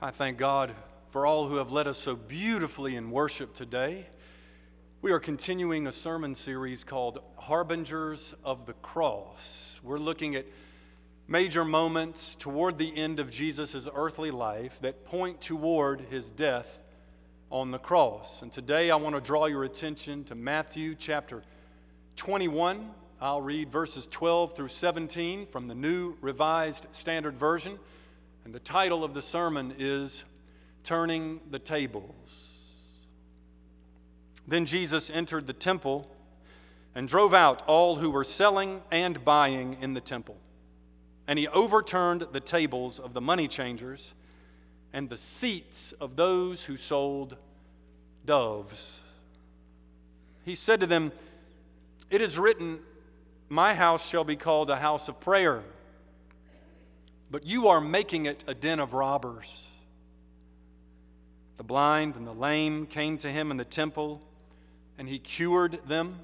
I thank God for all who have led us so beautifully in worship today. We are continuing a sermon series called Harbingers of the Cross. We're looking at major moments toward the end of Jesus' earthly life that point toward his death on the cross. And today I want to draw your attention to Matthew chapter 21. I'll read verses 12 through 17 from the New Revised Standard Version. And the title of the sermon is Turning the Tables. Then Jesus entered the temple and drove out all who were selling and buying in the temple. And he overturned the tables of the money changers and the seats of those who sold doves. He said to them, It is written, My house shall be called a house of prayer but you are making it a den of robbers. The blind and the lame came to him in the temple, and he cured them.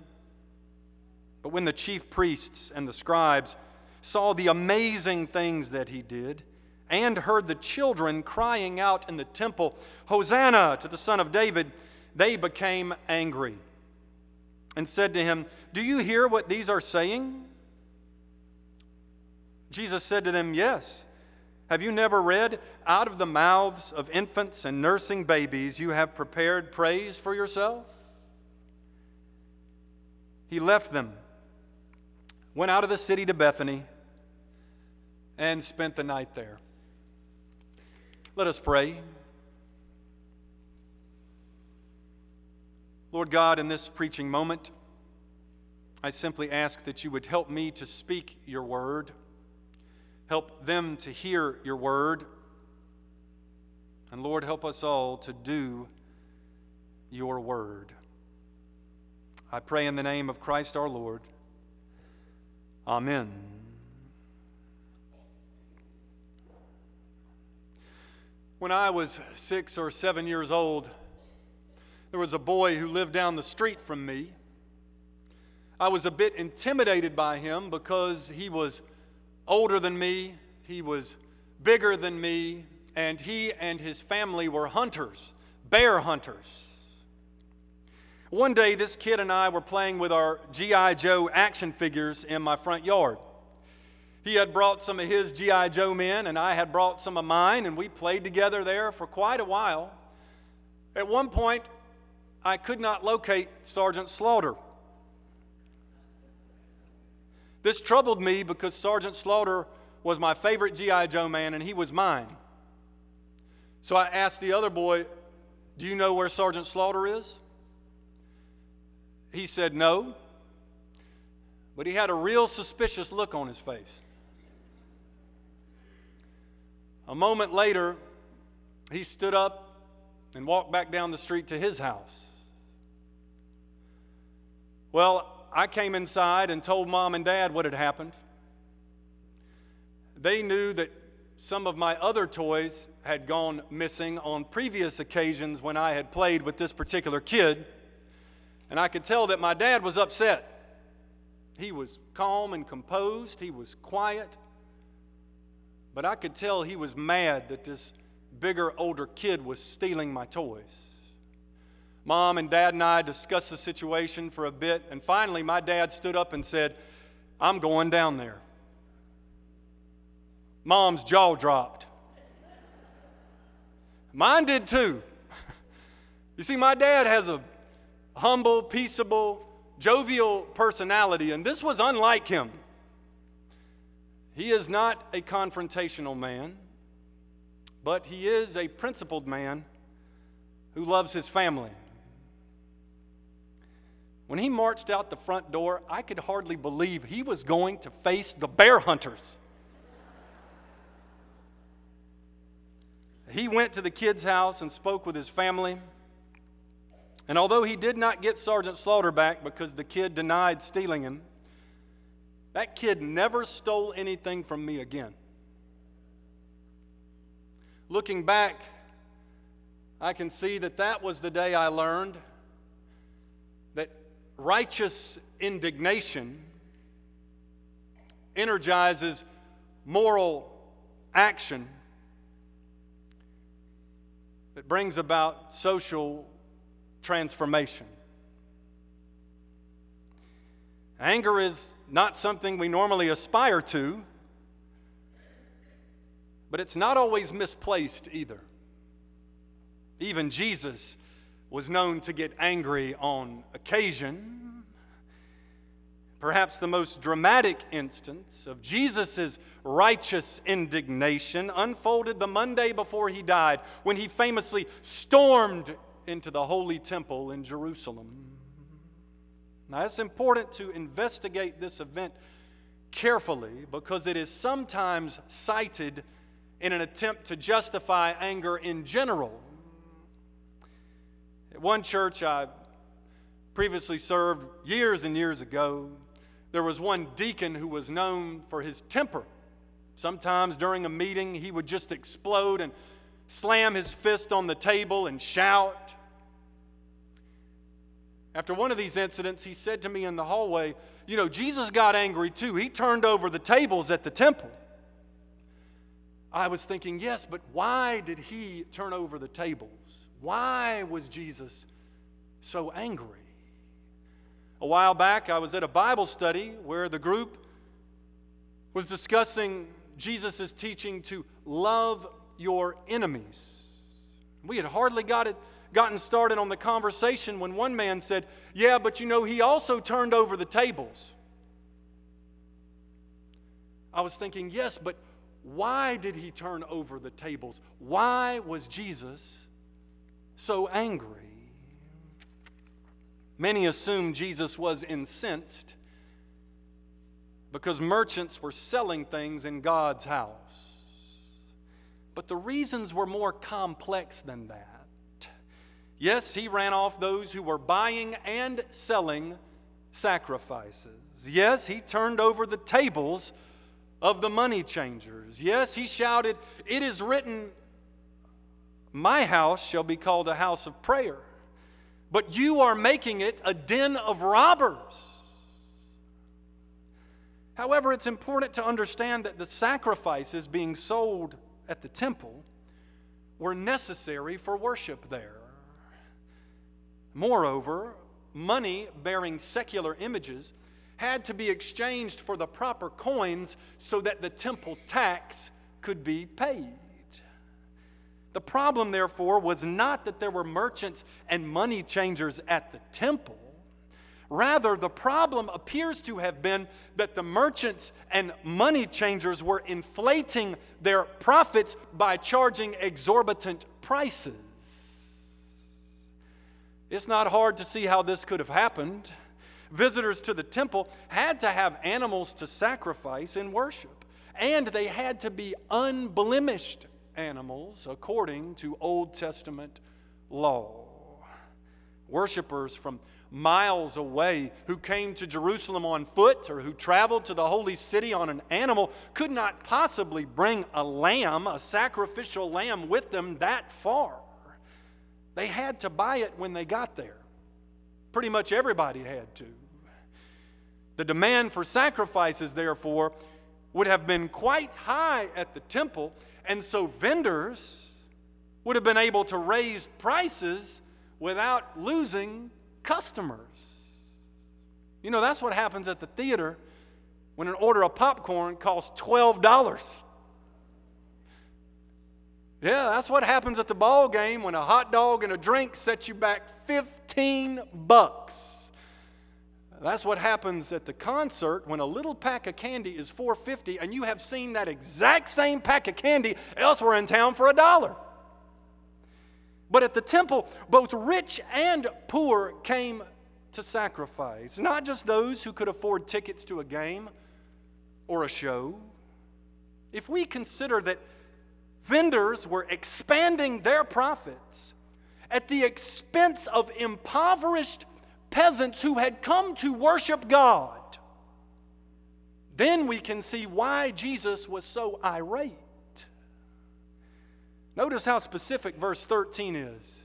But when the chief priests and the scribes saw the amazing things that he did, and heard the children crying out in the temple, Hosanna to the Son of David, they became angry and said to him, Do you hear what these are saying? Jesus said to them, Yes. Have you never read, Out of the mouths of infants and nursing babies, you have prepared praise for yourself? He left them, went out of the city to Bethany, and spent the night there. Let us pray. Lord God, in this preaching moment, I simply ask that you would help me to speak your word. Help them to hear your word. And Lord, help us all to do your word. I pray in the name of Christ our Lord. Amen. When I was six or seven years old, there was a boy who lived down the street from me. I was a bit intimidated by him because he was older than me, he was bigger than me, and he and his family were hunters, bear hunters. One day, this kid and I were playing with our G.I. Joe action figures in my front yard. He had brought some of his G.I. Joe men, and I had brought some of mine, and we played together there for quite a while. At one point, I could not locate Sergeant Slaughter. This troubled me because Sergeant Slaughter was my favorite G.I. Joe man and he was mine. So I asked the other boy, Do you know where Sergeant Slaughter is? He said no, but he had a real suspicious look on his face. A moment later, he stood up and walked back down the street to his house. Well, I came inside and told mom and dad what had happened. They knew that some of my other toys had gone missing on previous occasions when I had played with this particular kid. And I could tell that my dad was upset. He was calm and composed, he was quiet. But I could tell he was mad that this bigger, older kid was stealing my toys. Mom and dad and I discussed the situation for a bit, and finally, my dad stood up and said, I'm going down there. Mom's jaw dropped. Mine did too. You see, my dad has a humble, peaceable, jovial personality, and this was unlike him. He is not a confrontational man, but he is a principled man who loves his family. When he marched out the front door, I could hardly believe he was going to face the bear hunters. he went to the kid's house and spoke with his family. And although he did not get Sergeant Slaughter back because the kid denied stealing him, that kid never stole anything from me again. Looking back, I can see that that was the day I learned righteous indignation energizes moral action, that brings about social transformation. Anger is not something we normally aspire to, but it's not always misplaced either. Even Jesus was known to get angry on occasion. Perhaps the most dramatic instance of Jesus' righteous indignation unfolded the Monday before he died when he famously stormed into the holy temple in Jerusalem. Now, it's important to investigate this event carefully because it is sometimes cited in an attempt to justify anger in general. At one church I previously served years and years ago, there was one deacon who was known for his temper. Sometimes during a meeting, he would just explode and slam his fist on the table and shout. After one of these incidents, he said to me in the hallway, You know, Jesus got angry too. He turned over the tables at the temple. I was thinking, Yes, but why did he turn over the tables? Why was Jesus so angry? A while back, I was at a Bible study where the group was discussing Jesus' teaching to love your enemies. We had hardly got it gotten started on the conversation when one man said, Yeah, but you know, he also turned over the tables. I was thinking, Yes, but why did he turn over the tables? Why was Jesus so angry? Many assume Jesus was incensed because merchants were selling things in God's house. But the reasons were more complex than that. Yes, he ran off those who were buying and selling sacrifices. Yes, he turned over the tables of the money changers. Yes, he shouted, It is written, My house shall be called a house of prayer, but you are making it a den of robbers. However, it's important to understand that the sacrifices being sold at the temple were necessary for worship there. Moreover, money bearing secular images had to be exchanged for the proper coins so that the temple tax could be paid. The problem, therefore, was not that there were merchants and money changers at the temple. Rather, the problem appears to have been that the merchants and money changers were inflating their profits by charging exorbitant prices. It's not hard to see how this could have happened. Visitors to the temple had to have animals to sacrifice in worship, and they had to be unblemished animals according to Old Testament law. Worshippers from miles away who came to Jerusalem on foot or who traveled to the holy city on an animal could not possibly bring a lamb, a sacrificial lamb, with them that far. They had to buy it when they got there. Pretty much everybody had to. The demand for sacrifices, therefore, would have been quite high at the temple, and so vendors would have been able to raise prices without losing customers. You know, that's what happens at the theater when an order of popcorn costs $12. Yeah, that's what happens at the ball game when a hot dog and a drink set you back 15 bucks. That's what happens at the concert when a little pack of candy is 450 and you have seen that exact same pack of candy elsewhere in town for a dollar. But at the temple, both rich and poor came to sacrifice, not just those who could afford tickets to a game or a show. If we consider that vendors were expanding their profits at the expense of impoverished peasants who had come to worship God. Then we can see why Jesus was so irate. Notice how specific verse 13 is.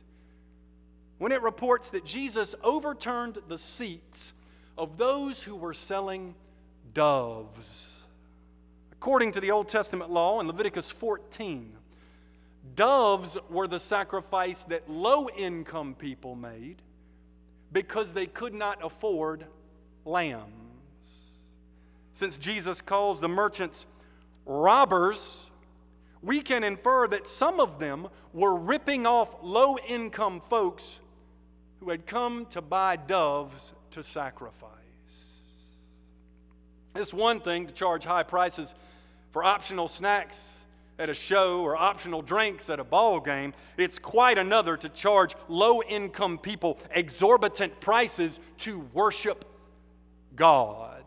When it reports that Jesus overturned the seats of those who were selling doves. According to the Old Testament law in Leviticus 14, Doves were the sacrifice that low income people made because they could not afford lambs. Since Jesus calls the merchants robbers, we can infer that some of them were ripping off low income folks who had come to buy doves to sacrifice. It's one thing to charge high prices for optional snacks at a show or optional drinks at a ball game. It's quite another to charge low income people exorbitant prices to worship God.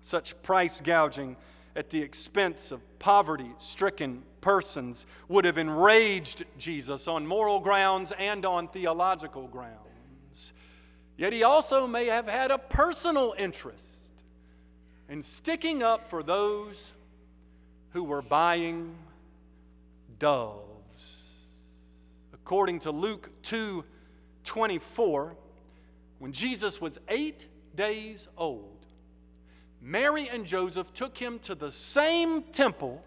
Such price gouging at the expense of poverty stricken persons would have enraged Jesus on moral grounds and on theological grounds. Yet he also may have had a personal interest in sticking up for those who were buying doves. According to Luke 2 24, when Jesus was eight days old, Mary and Joseph took him to the same temple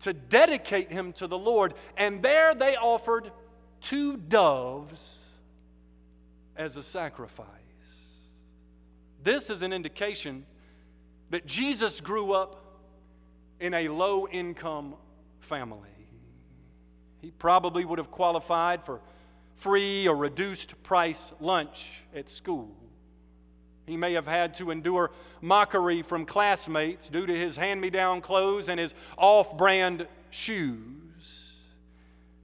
to dedicate him to the Lord, and there they offered two doves as a sacrifice. This is an indication that Jesus grew up in a low income family. He probably would have qualified for free or reduced price lunch at school. He may have had to endure mockery from classmates due to his hand me down clothes and his off brand shoes.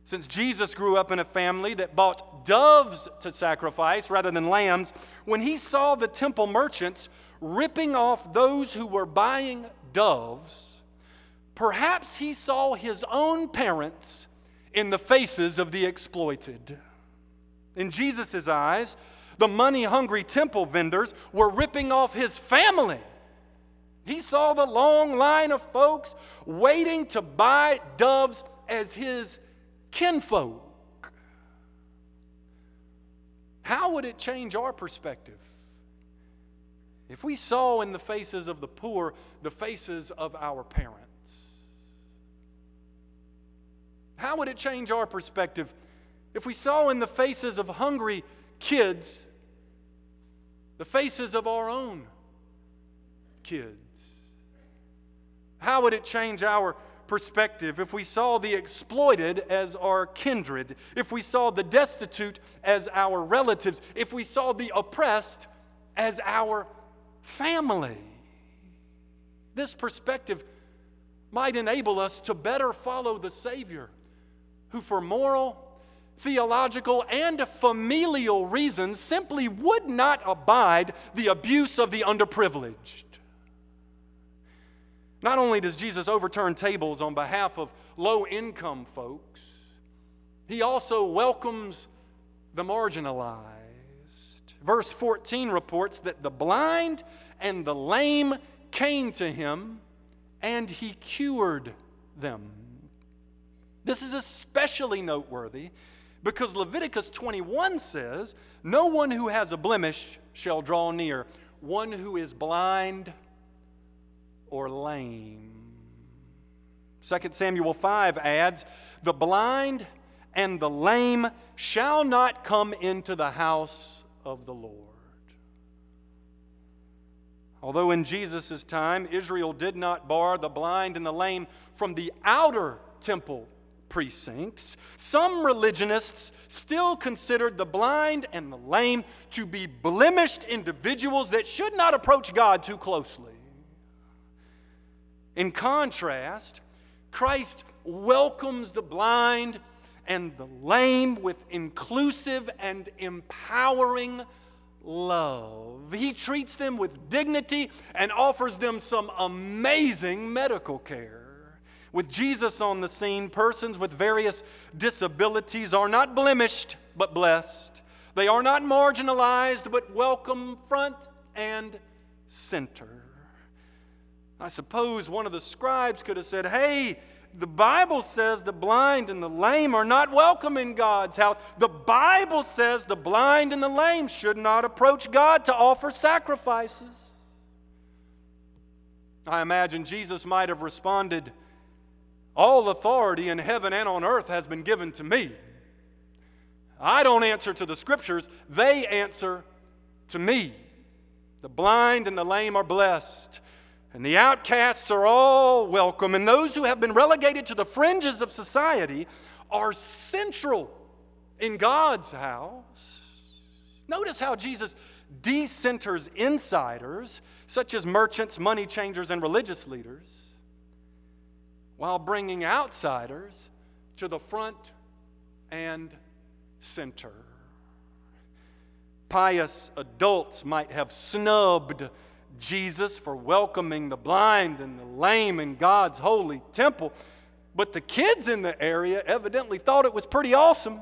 Since Jesus grew up in a family that bought doves to sacrifice rather than lambs, when he saw the temple merchants ripping off those who were buying doves, perhaps he saw his own parents in the faces of the exploited. In Jesus' eyes, the money hungry temple vendors were ripping off his family. He saw the long line of folks waiting to buy doves as his kinfolk. How would it change our perspective if we saw in the faces of the poor the faces of our parents? How would it change our perspective if we saw in the faces of hungry kids the faces of our own kids? How would it change our perspective if we saw the exploited as our kindred, if we saw the destitute as our relatives, if we saw the oppressed as our family? This perspective might enable us to better follow the Savior, who, for moral, theological, and familial reasons simply would not abide the abuse of the underprivileged. Not only does Jesus overturn tables on behalf of low income folks, he also welcomes the marginalized. Verse 14 reports that the blind and the lame came to him and he cured them. This is especially noteworthy because Leviticus 21 says, No one who has a blemish shall draw near, one who is blind or lame. 2 Samuel 5 adds, The blind and the lame shall not come into the house of the Lord. Although in Jesus' time, Israel did not bar the blind and the lame from the outer temple precincts, some religionists still considered the blind and the lame to be blemished individuals that should not approach God too closely. In contrast, Christ welcomes the blind and the lame with inclusive and empowering love. He treats them with dignity and offers them some amazing medical care. With Jesus on the scene, persons with various disabilities are not blemished, but blessed. They are not marginalized, but welcome front and center. I suppose one of the scribes could have said, Hey, the Bible says the blind and the lame are not welcome in God's house. The Bible says the blind and the lame should not approach God to offer sacrifices. I imagine Jesus might have responded, All authority in heaven and on earth has been given to me. I don't answer to the scriptures, they answer to me. The blind and the lame are blessed, and the outcasts are all welcome, and those who have been relegated to the fringes of society are central in God's house. Notice how Jesus decenters insiders, such as merchants, money changers, and religious leaders, while bringing outsiders to the front and center. Pious adults might have snubbed Jesus for welcoming the blind and the lame in God's holy temple, but the kids in the area evidently thought it was pretty awesome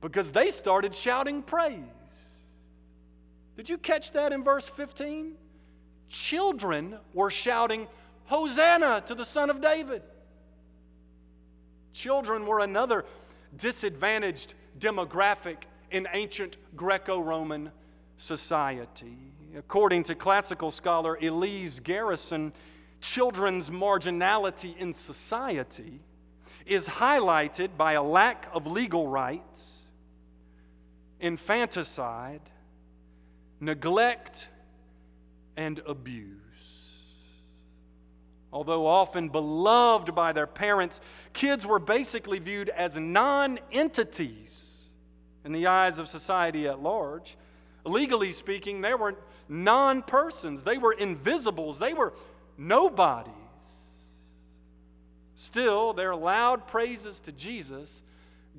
because they started shouting praise. Did you catch that in verse 15? Children were shouting, Hosanna to the Son of David. Children were another disadvantaged demographic in ancient Greco Roman society. According to classical scholar Elise Garrison, children's marginality in society is highlighted by a lack of legal rights, infanticide, neglect, and abuse. Although often beloved by their parents, kids were basically viewed as non entities in the eyes of society at large. Legally speaking, they were non persons, they were invisibles, they were nobodies. Still, their loud praises to Jesus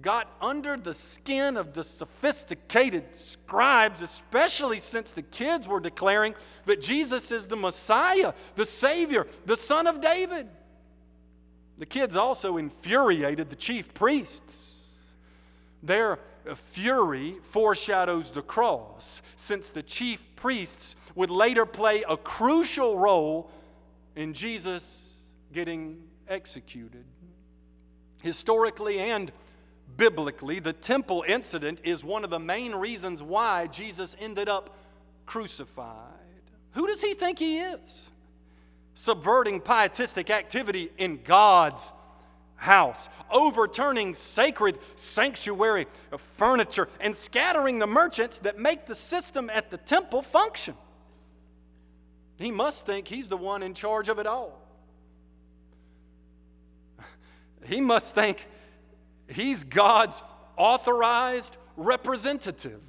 got under the skin of the sophisticated scribes, especially since the kids were declaring that Jesus is the Messiah, the Savior, the Son of David. The kids also infuriated the chief priests. Their fury foreshadows the cross, since the chief priests would later play a crucial role in Jesus getting executed. Historically and biblically, the temple incident is one of the main reasons why Jesus ended up crucified. Who does he think he is? Subverting pietistic activity in God's house, overturning sacred sanctuary furniture, and scattering the merchants that make the system at the temple function. He must think he's the one in charge of it all. He must think He's God's authorized representative.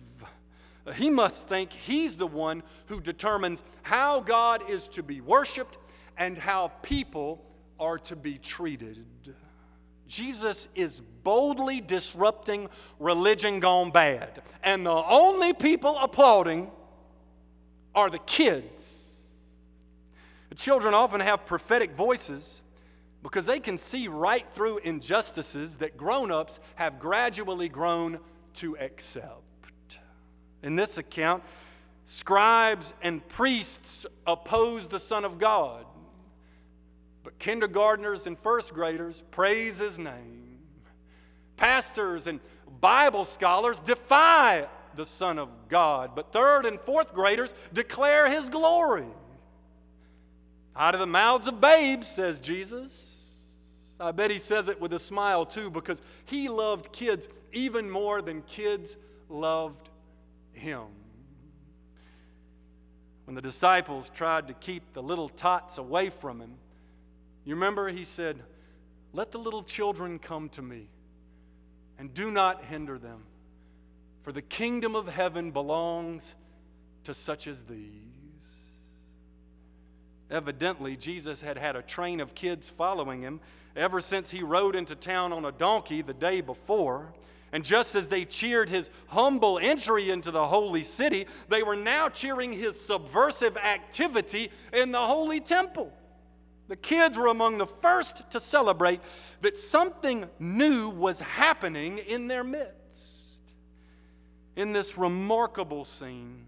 He must think he's the one who determines how God is to be worshiped and how people are to be treated. Jesus is boldly disrupting religion gone bad, and the only people applauding are the kids. The children often have prophetic voices because they can see right through injustices that grown ups have gradually grown to accept. In this account, scribes and priests oppose the Son of God, but kindergartners and first graders praise his name. Pastors and Bible scholars defy the Son of God, but third and fourth graders declare his glory. Out of the mouths of babes, says Jesus. I bet he says it with a smile too because he loved kids even more than kids loved him. When the disciples tried to keep the little tots away from him, you remember he said, Let the little children come to me and do not hinder them, for the kingdom of heaven belongs to such as these. Evidently, Jesus had had a train of kids following him ever since he rode into town on a donkey the day before. And just as they cheered his humble entry into the holy city, they were now cheering his subversive activity in the holy temple. The kids were among the first to celebrate that something new was happening in their midst. In this remarkable scene,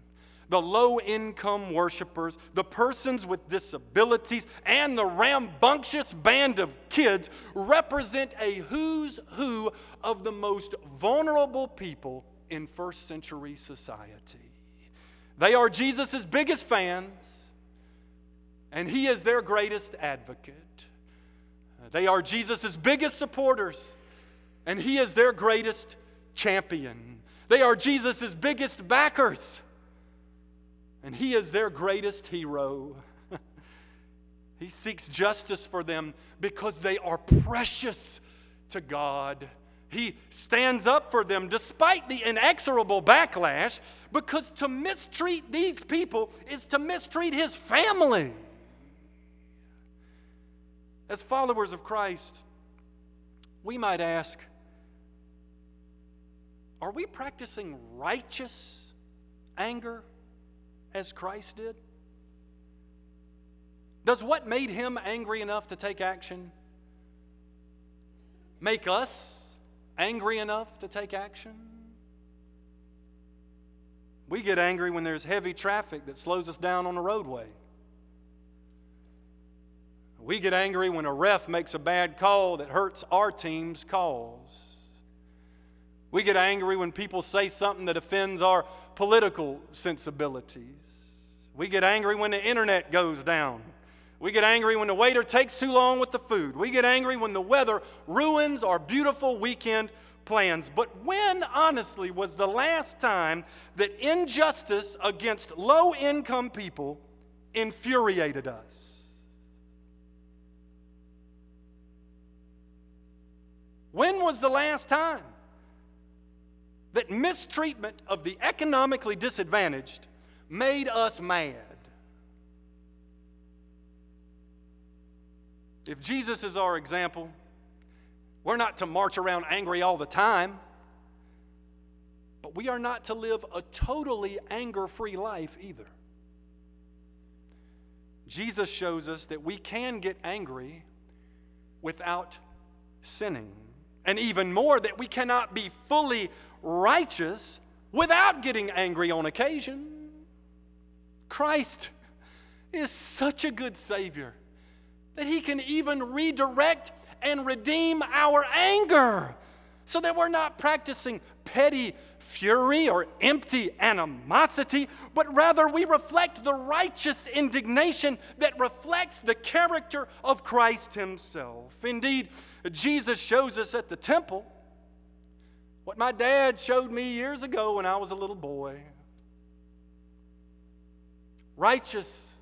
the low income worshipers, the persons with disabilities, and the rambunctious band of kids represent a who's who of the most vulnerable people in first century society. They are Jesus' biggest fans, and he is their greatest advocate. They are Jesus' biggest supporters, and he is their greatest champion. They are Jesus' biggest backers, and he is their greatest hero. he seeks justice for them because they are precious to God. He stands up for them despite the inexorable backlash because to mistreat these people is to mistreat his family. As followers of Christ, we might ask Are we practicing righteous anger as Christ did? Does what made him angry enough to take action make us angry enough to take action? We get angry when there's heavy traffic that slows us down on the roadway. We get angry when a ref makes a bad call that hurts our team's cause. We get angry when people say something that offends our political sensibilities. We get angry when the internet goes down. We get angry when the waiter takes too long with the food. We get angry when the weather ruins our beautiful weekend plans. But when, honestly, was the last time that injustice against low income people infuriated us? When was the last time that mistreatment of the economically disadvantaged made us mad? If Jesus is our example, we're not to march around angry all the time, but we are not to live a totally anger free life either. Jesus shows us that we can get angry without sinning and even more, that we cannot be fully righteous without getting angry on occasion. Christ is such a good Savior that He can even redirect and redeem our anger so that we're not practicing petty fury or empty animosity, but rather we reflect the righteous indignation that reflects the character of Christ Himself. Indeed, Jesus shows us at the temple what my dad showed me years ago when I was a little boy. Righteous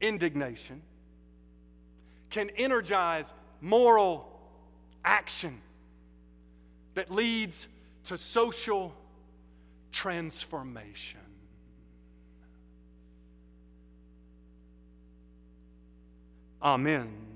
indignation can energize moral action that leads to social transformation. Amen.